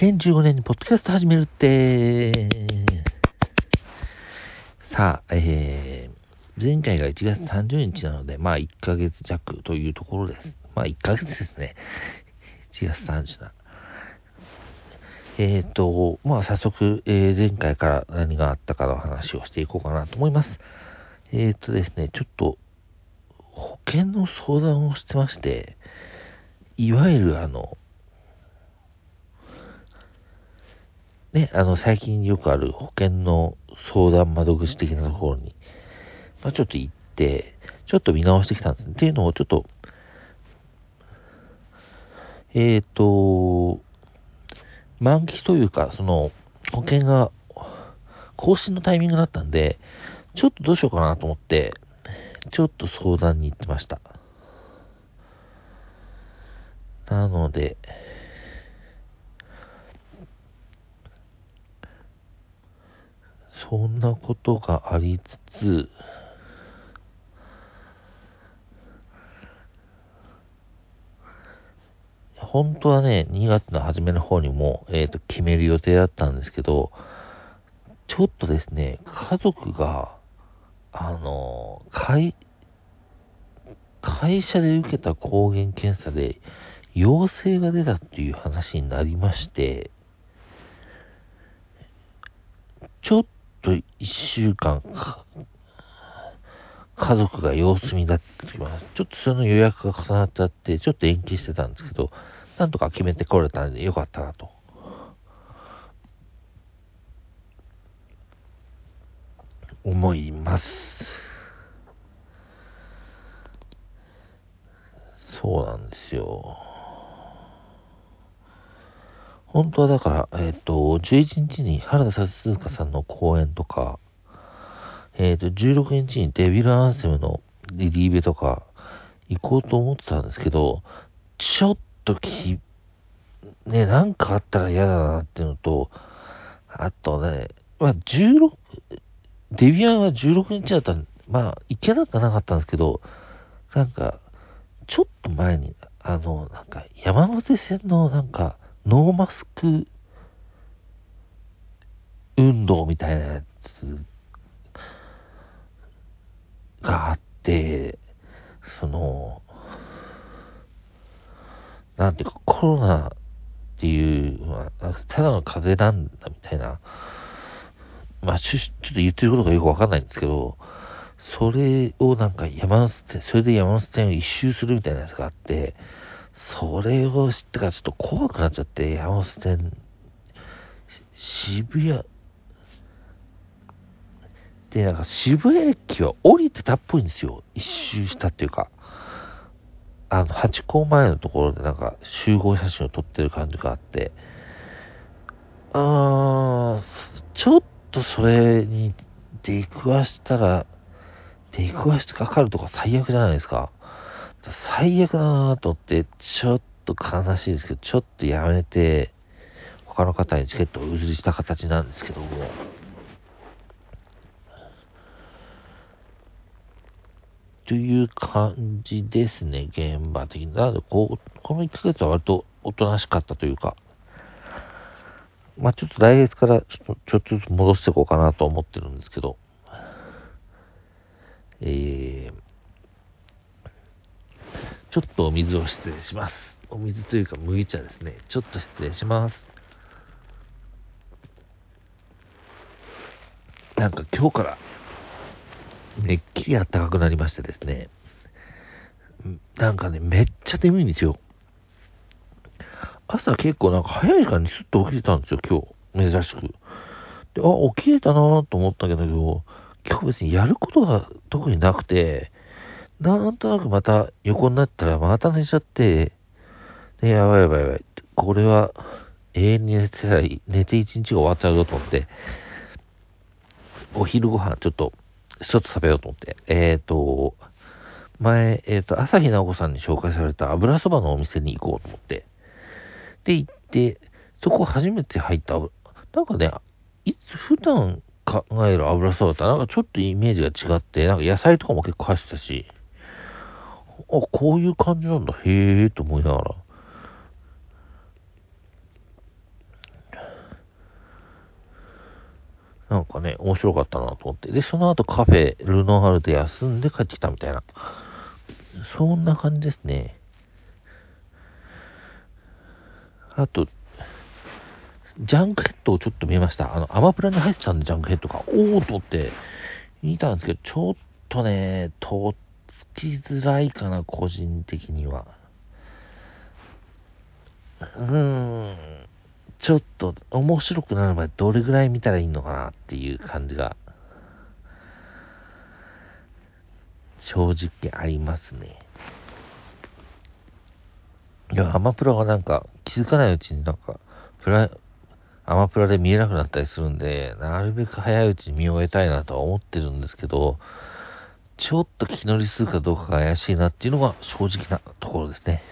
2015年にポッドキャスト始めるって、さあ、えー、前回が1月30日なので、まあ1ヶ月弱というところです。まあ1ヶ月ですね。1月30日。えっ、と、まあ早速、えー前回から何があったかの話をしていこうかなと思います。えっ、とですね、ちょっと、保険の相談をしてまして、いわゆるあの、ね、あの、最近よくある保険の相談窓口的なところに、まあ、ちょっと行って、ちょっと見直してきたんです。っていうのをちょっと、えっ、と、満期というか、その、保険が更新のタイミングだったんで、ちょっとどうしようかなと思って、ちょっと相談に行ってました。なので、そんなことがありつつ、本当はね、2月の初めの方にも、えっ、と、決める予定だったんですけど、ちょっとですね、家族が、あの、会、会社で受けた抗原検査で陽性が出たっていう話になりまして、ちょっと一週間か、家族が様子見だった時は、ちょっとその予約が重なっちゃって、ちょっと延期してたんですけど、なんとか決めてこれたんでよかったなと。思います。そうなんですよ。本当はだから、えっ、と、11日に原田さ香さんの公演とか、えっ、と、16日にデビル・アンセムのリリーベとか行こうと思ってたんですけど、ちょっとき、ね、なんかあったら嫌だなっていうのと、あとね、まあ、16、デビアンは16日だったんまあ、行けなくはなかったんですけど、なんか、ちょっと前に、あの、なんか、山手線のなんか、ノーマスク運動みたいなやつがあって、その、なんていうか、コロナっていう、まあ、ただの風邪なんだみたいな、まあ、ちょちょっと言ってることがよくわかんないんですけど、それをなんか山手線、それで山手線を一周するみたいなやつがあって、それを知ってからちょっと怖くなっちゃって、山手線、渋谷、で、なんか渋谷駅は降りてたっぽいんですよ。一周したっていうか。あの、ハチ公前のところでなんか集合写真を撮ってる感じがあって、あー、ちょっとそれに出くわしたら、出くわしてかかるとか最悪じゃないですか。最悪だなと思って、ちょっと悲しいですけど、ちょっとやめて、他の方にチケットを譲りした形なんですけども、という感じですね、現場的に。なので、こう、この1ヶ月は割とおとなしかったというか、まあちょっと来月からちょっとちょっとずつ戻していこうかなと思ってるんですけど、えー、ちょっとお水を失礼します。お水というか麦茶ですね。ちょっと失礼します。なんか今日からめっきり暖かくなりましてですね。なんかね、めっちゃ眠いんですよ。朝結構なんか早い時間にスッと起きてたんですよ、今日。珍しく。で、あ、起きれたなと思ったけど、今日別にやることが特になくて、なんとなくまた横になったらまた寝ちゃって、ね、やばいやばいやばい。これは永遠に寝てたら、寝て一日が終わっちゃうぞと思って、お昼ご飯ちょっと、ちょっと食べようと思って、えっ、と、前、えっ、と、朝日奈子さんに紹介された油そばのお店に行こうと思って、で行って、そこ初めて入った、なんかね、いつ普段考える油そばとはなんかちょっとイメージが違って、なんか野菜とかも結構入ってたし、あ、こういう感じなんだ。へえ、と思いながら。なんかね、面白かったなと思って。で、その後カフェ、ルノハルで休んで帰ってきたみたいな。そんな感じですね。あと、ジャンクヘッドをちょっと見ました。あの、アマプラに入ってたんで、ジャンクヘッドが。おーとって見たんですけど、ちょっとね、とってきづらいかな、個人的には。うーん。ちょっと面白くなるまでどれぐらい見たらいいのかなっていう感じが、正直ありますね。いや、アマプラがなんか気づかないうちになんか、プラ、アマプラで見えなくなったりするんで、なるべく早いうちに見終えたいなとは思ってるんですけど、ちょっと気乗りするかどうかが怪しいなっていうのが正直なところですね。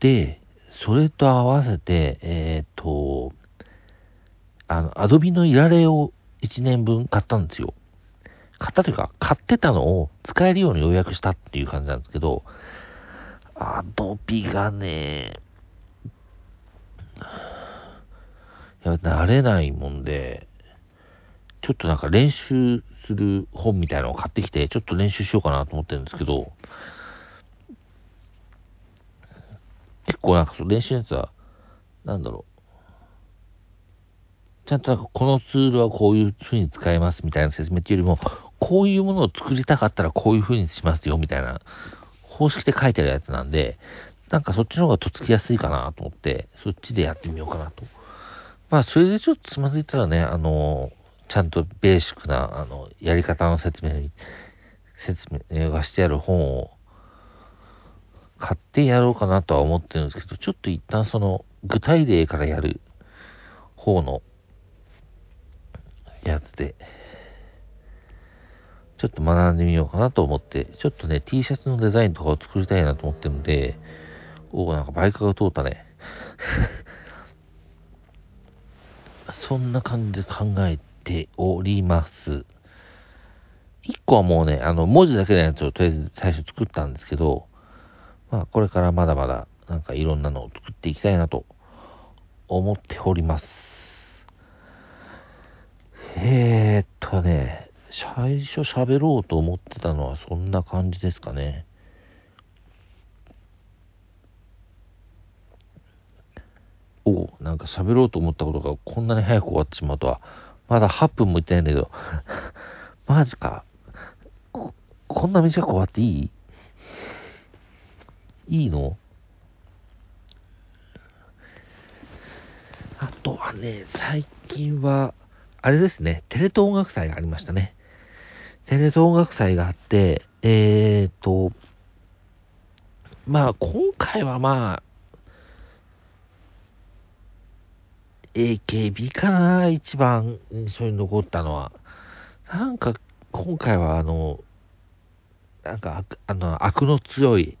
で、それと合わせて、えっ、ー、と、あの、アドビのいられを1年分買ったんですよ。買ったというか、買ってたのを使えるように予約したっていう感じなんですけど、アドビがね、いや、慣れないもんで、ちょっとなんか練習する本みたいなのを買ってきて、ちょっと練習しようかなと思ってるんですけど、結構なんかその練習のやつは、なんだろう。ちゃんとこのツールはこういう風に使えますみたいな説明っていうよりも、こういうものを作りたかったらこういう風にしますよみたいな方式で書いてあるやつなんで、なんかそっちの方がとっつきやすいかなと思って、そっちでやってみようかなと。まあ、それでちょっとつまずいたらね、あの、ちゃんとベーシックな、あの、やり方の説明、説明がしてある本を買ってやろうかなとは思ってるんですけど、ちょっと一旦その具体例からやる方のやつで、ちょっと学んでみようかなと思って、ちょっとね、T シャツのデザインとかを作りたいなと思ってるんで、おお、なんかバイクが通ったね。そんな感じで考えてております。一個はもうね、あの、文字だけのやつをとりあえず最初作ったんですけど、まあ、これからまだまだ、なんかいろんなのを作っていきたいなと思っております。えー、っとね、最初喋ろうと思ってたのはそんな感じですかね。おなんか喋ろうと思ったことがこんなに早く終わってしまうとは、まだ8分もいってないんだけど、マジか。ここんな短く終わっていい？いいの？あとはね、最近は、あれですね、テレ東音楽祭がありましたね。テレ東音楽祭があって、えーと、まあ、今回はまあ、AKB かな、一番印象に残ったのは。なんか、今回はあの、なんか、あの、悪の強い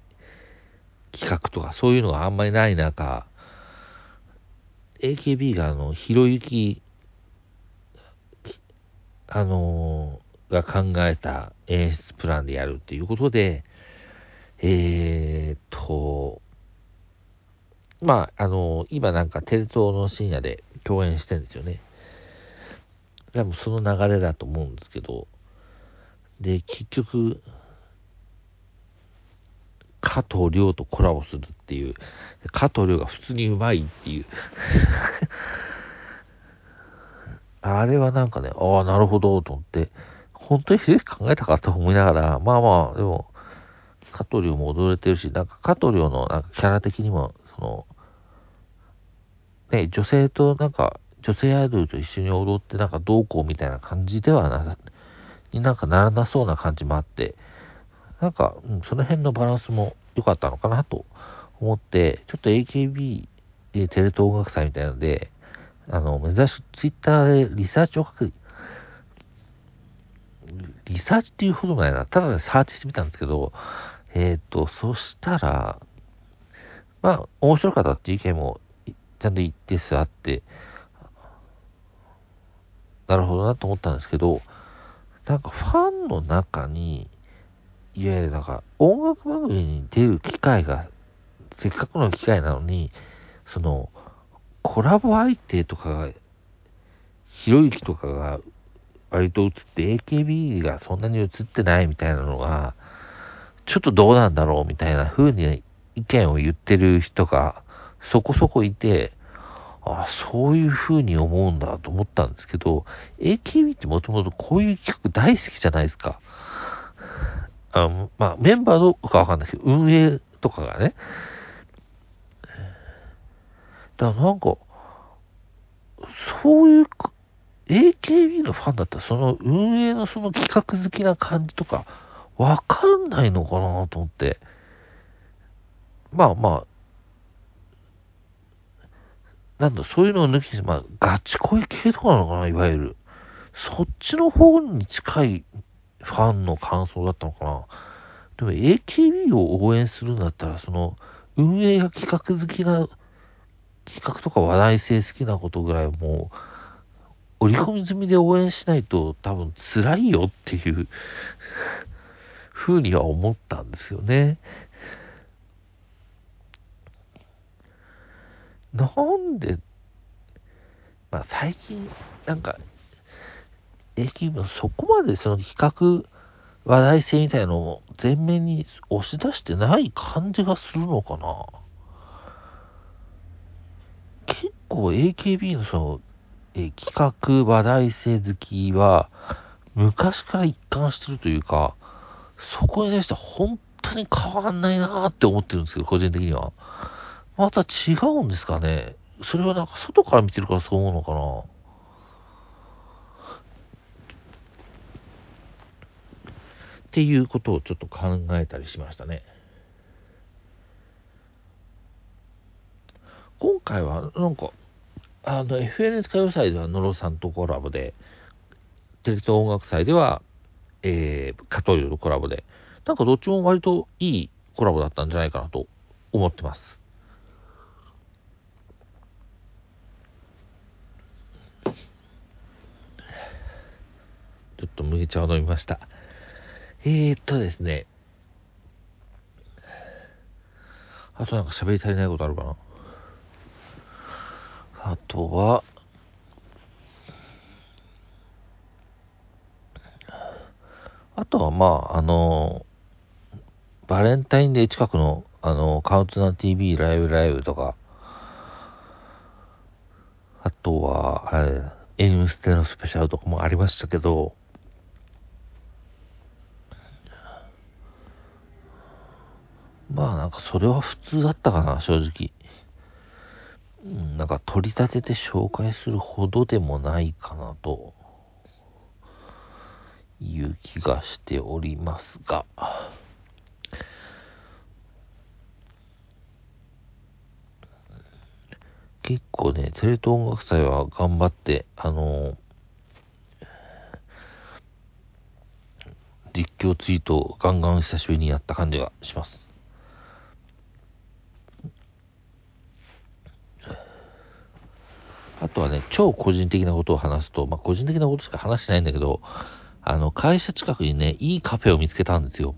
企画とかそういうのがあんまりない中、AKB があの、ひろゆき、あのー、が考えた演出プランでやるっていうことで、えーと、まあ、あの、今なんかテレ東の深夜で共演してるんですよね。多分その流れだと思うんですけど、で、結局、加藤亮とコラボするっていう、加藤亮が普通にうまいっていう。あれはなんかね、ああ、なるほど、と思って、本当にひ考えたかと思いながら、まあまあ、でも、加藤亮も踊れてるし、なんか加藤亮のなんかキャラ的にも、その、ね、女性となんか、女性アイドルと一緒に踊ってなんかどうこうみたいな感じではな、になんかならなそうな感じもあって、なんか、うん、その辺のバランスも良かったのかなと思って、ちょっと AKB でテレ東音楽祭みたいなので、あの、目指し、ツイッターでリサーチを書く、リサーチっていうほどないな、ただでサーチしてみたんですけど、えっ、ー、と、そしたら、まあ、面白かったっていう意見も、ちゃんと一定数あって、なるほどなと思ったんですけど、なんかファンの中に、いわゆるなんか音楽番組に出る機会が、せっかくの機会なのに、その、コラボ相手とかがひろゆきとかが割と映って AKB がそんなに映ってないみたいなのが、ちょっとどうなんだろうみたいな風に意見を言ってる人がそこそこいて、ああそういう風に思うんだと思ったんですけど、AKB ってもともとこういう企画大好きじゃないですか。あの、まあ、メンバーどうかわかんないけど、運営とかがね。だからなんか、そういう、AKB のファンだったら、その運営のその企画好きな感じとか、わかんないのかなと思って。まあまあ、なんだ、そういうのを抜きに、まあ、ガチ恋系とかなのかな、いわゆる。そっちの方に近いファンの感想だったのかな。でも AKB を応援するんだったら、その、運営が企画好きな、企画とか話題性好きなことぐらいもう、折り込み済みで応援しないと多分辛いよっていうふうには思ったんですよね。なんで、まあ最近、なんか、AKB もそこまでその企画、話題性みたいのを前面に押し出してない感じがするのかな。結構 AKB のその、え企画話題性好きは、昔から一貫してるというか、そこに対して本当に変わんないなーって思ってるんですけど、個人的には。また違うんですかね。それはなんか外から見てるからそう思うのかな。っていうことをちょっと考えたりしましたね。今回はなんか、あの、FNS 歌謡祭では野呂さんとコラボで、テレ東音楽祭では、えー、カトリオとコラボで、なんかどっちも割といいコラボだったんじゃないかなと思ってます。ちょっと麦茶を飲みました。えー、っとですね。あとなんか喋り足りないことあるかなあとは、あとはまあ、あの、バレンタインデー近くの、あの、カウントダウン TV ライブライブとか、あとは、あれ、N ステのスペシャルとかもありましたけど、まあかそれは普通だったかな、正直。うん、なんか取り立てて紹介するほどでもないかなという気がしておりますが。結構ね、テレ東音楽祭は頑張って、あの実況ツイートをガンガン久しぶりにやった感じがします。あとはね、超個人的なことを話すと、まあ、個人的なことしか話してないんだけど、あの、会社近くにね、いいカフェを見つけたんですよ。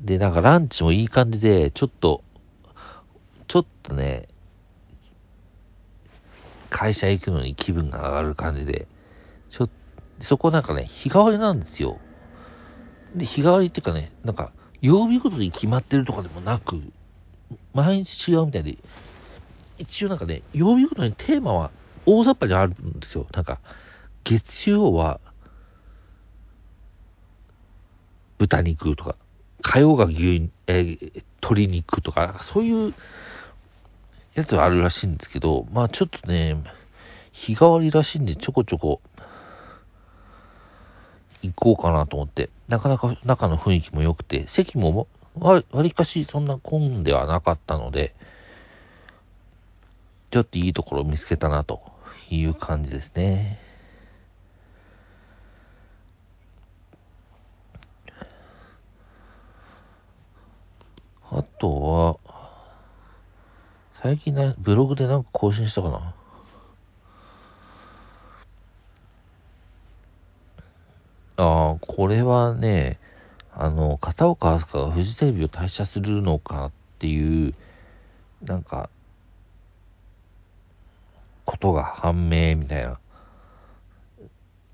で、なんかランチもいい感じで、ちょっと、ちょっとね、会社行くのに気分が上がる感じで、ちょ、そこなんかね、日替わりなんですよ。で、日替わりっていうかね、なんか、曜日ごとに決まってるとかでもなく、毎日違うみたいで、一応なんかね、曜日ごとにテーマは大雑把にあるんですよ。なんか、月曜は、豚肉とか、火曜が牛、えー、鶏肉とか、そういうやつはあるらしいんですけど、まあちょっとね、日替わりらしいんでちょこちょこ行こうかなと思って、なかなか中の雰囲気も良くて、席もわりかしそんな混んではなかったので、ちょっといいところを見つけたなという感じですね。あとは、最近ね、ブログでなんか更新したかな？ああ、これはね、あの、片岡飛鳥がフジテレビを退社するのかっていう、なんか、ことが判明みたいな。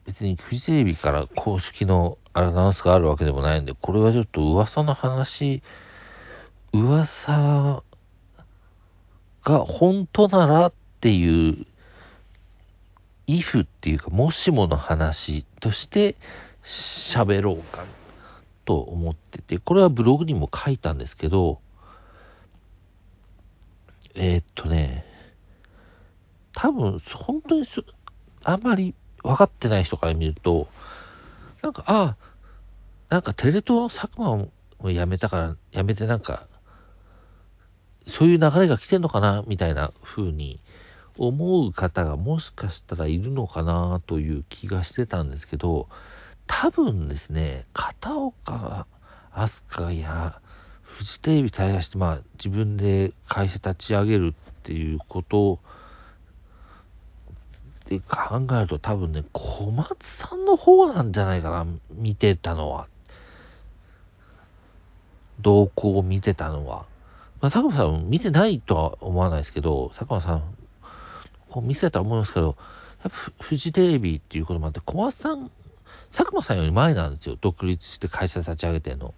別にフジテレビから公式のアナウンスがあるわけでもないんで、これはちょっと噂の話、噂が本当ならっていう、if っていうか、もしもの話として喋ろうかと思ってて、これはブログにも書いたんですけど、えー、っとね、多分、本当にあんまり分かってない人から見ると、なんか、ああ、なんかテレ東の佐久間を辞めたから、辞めてなんか、そういう流れが来てんのかな、みたいな風に思う方がもしかしたらいるのかな、という気がしてたんですけど、多分ですね、片岡飛鳥やフジテレビ対応して、まあ自分で会社立ち上げるっていうことをで考えると多分ね、小松さんの方なんじゃないかな、見てたのは。動向を見てたのは。まあ、佐久間さん見てないとは思わないですけど、佐久間さん、こう見せたと思いますけど、やっぱフジテレビっていうこともあって、小松さん、佐久間さんより前なんですよ。独立して会社立ち上げての。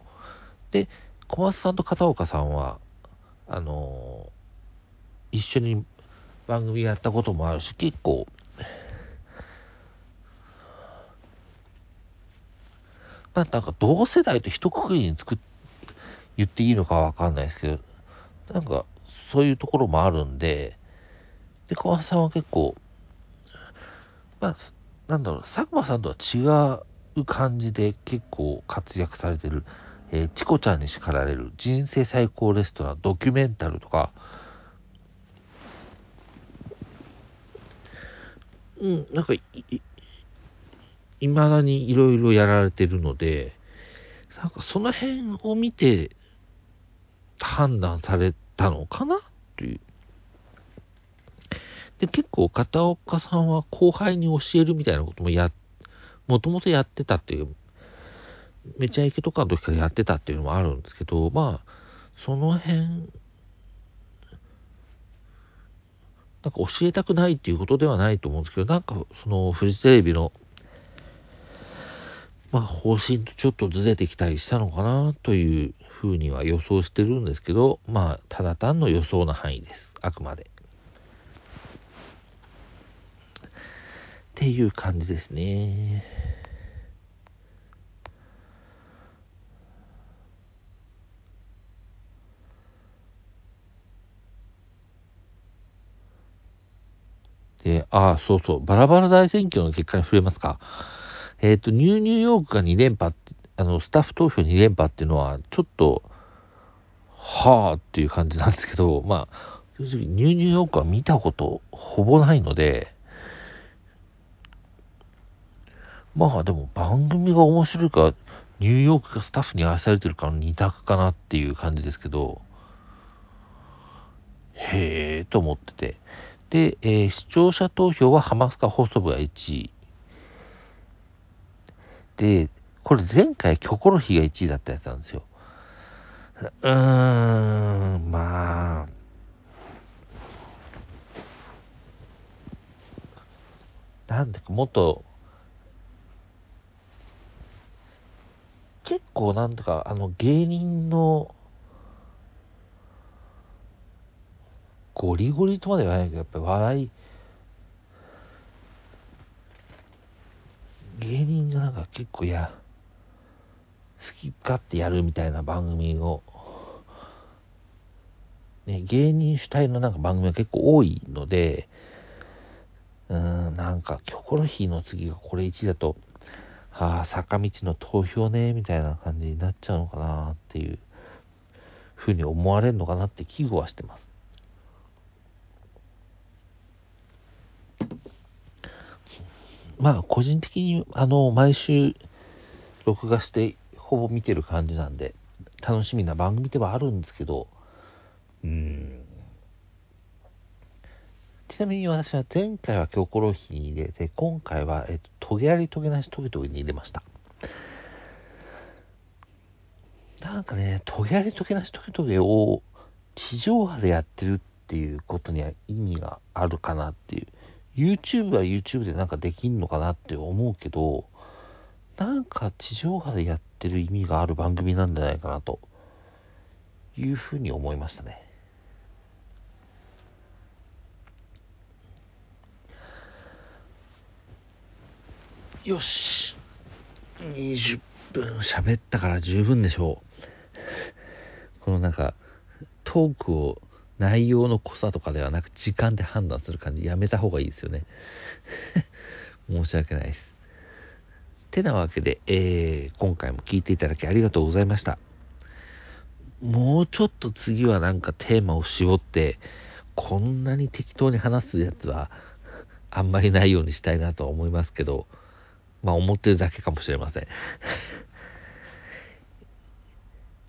で、小松さんと片岡さんは、あのー、一緒に番組やったこともあるし、結構、まあ、なんか同世代と一括りに作っ、言っていいのかわかんないですけど、なんかそういうところもあるんで、で、小松さんは結構、まあ、なんだろう、佐久間さんとは違う感じで結構活躍されてる、えー、チコちゃんに叱られる。人生最高レストランドキュメンタルとか、うん、なんかい、いまだにいろいろやられてるので、なんかその辺を見て判断されたのかなという。で、結構片岡さんは後輩に教えるみたいなこともや、もともとやってたっていう、めちゃイケとかの時からやってたっていうのもあるんですけど、まあ、その辺、なんか教えたくないっていうことではないと思うんですけど、なんかそのフジテレビのまあ、方針とちょっとずれてきたりしたのかなというふうには予想してるんですけど、まあ、ただ単の予想の範囲です。あくまで。っていう感じですね。で、ああ、そうそう、バラバラ大選挙の結果に触れますか。えっ、ー、と、ニューニューヨークが2連覇あの、スタッフ投票2連覇っていうのは、ちょっと、はぁっていう感じなんですけど、まあ、正直、ニューニューヨークは見たことほぼないので、まあでも番組が面白いか、ニューヨークがスタッフに愛されてるかの2択かなっていう感じですけど、へえと思ってて。で、えー、視聴者投票はハマスカ放送部が1位。で、これ前回キョコロヒーが1位だったやつなんですよ。うーん、まあ。なんだかもっと、結構なんとか、あの芸人の、ゴリゴリとまで言わないけど、やっぱり笑い、芸人がか結構や、好き勝手やるみたいな番組を、ね、芸人主体のなんか番組が結構多いので、うん、なんか、キョコロヒーの次がこれ1だと、ああ、坂道の投票ね、みたいな感じになっちゃうのかなっていうふうに思われるのかなって危惧はしてます。まあ、個人的に、あの、毎週、録画して、ほぼ見てる感じなんで、楽しみな番組ではあるんですけど、うん。ちなみに私は前回はキョコロヒーに入れて、今回は、えっと、トゲありトゲなしトゲトゲに入れました。なんかね、トゲありトゲなしトゲトゲを地上波でやってるっていうことには意味があるかなっていう YouTube は YouTube でなんかできんのかなって思うけど、なんか地上波でやってる意味がある番組なんじゃないかなというふうに思いましたね。よし。20分喋ったから十分でしょう。このなんか、トークを内容の濃さとかではなく時間で判断する感じやめた方がいいですよね。申し訳ないです。てなわけで、えー、今回も聞いていただきありがとうございました。もうちょっと次はなんかテーマを絞って、こんなに適当に話すやつはあんまりないようにしたいなとは思いますけど、まあ思ってるだけかもしれません。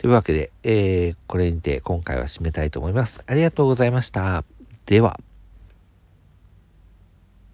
というわけで、えー、これにて今回は締めたいと思います。ありがとうございました。では。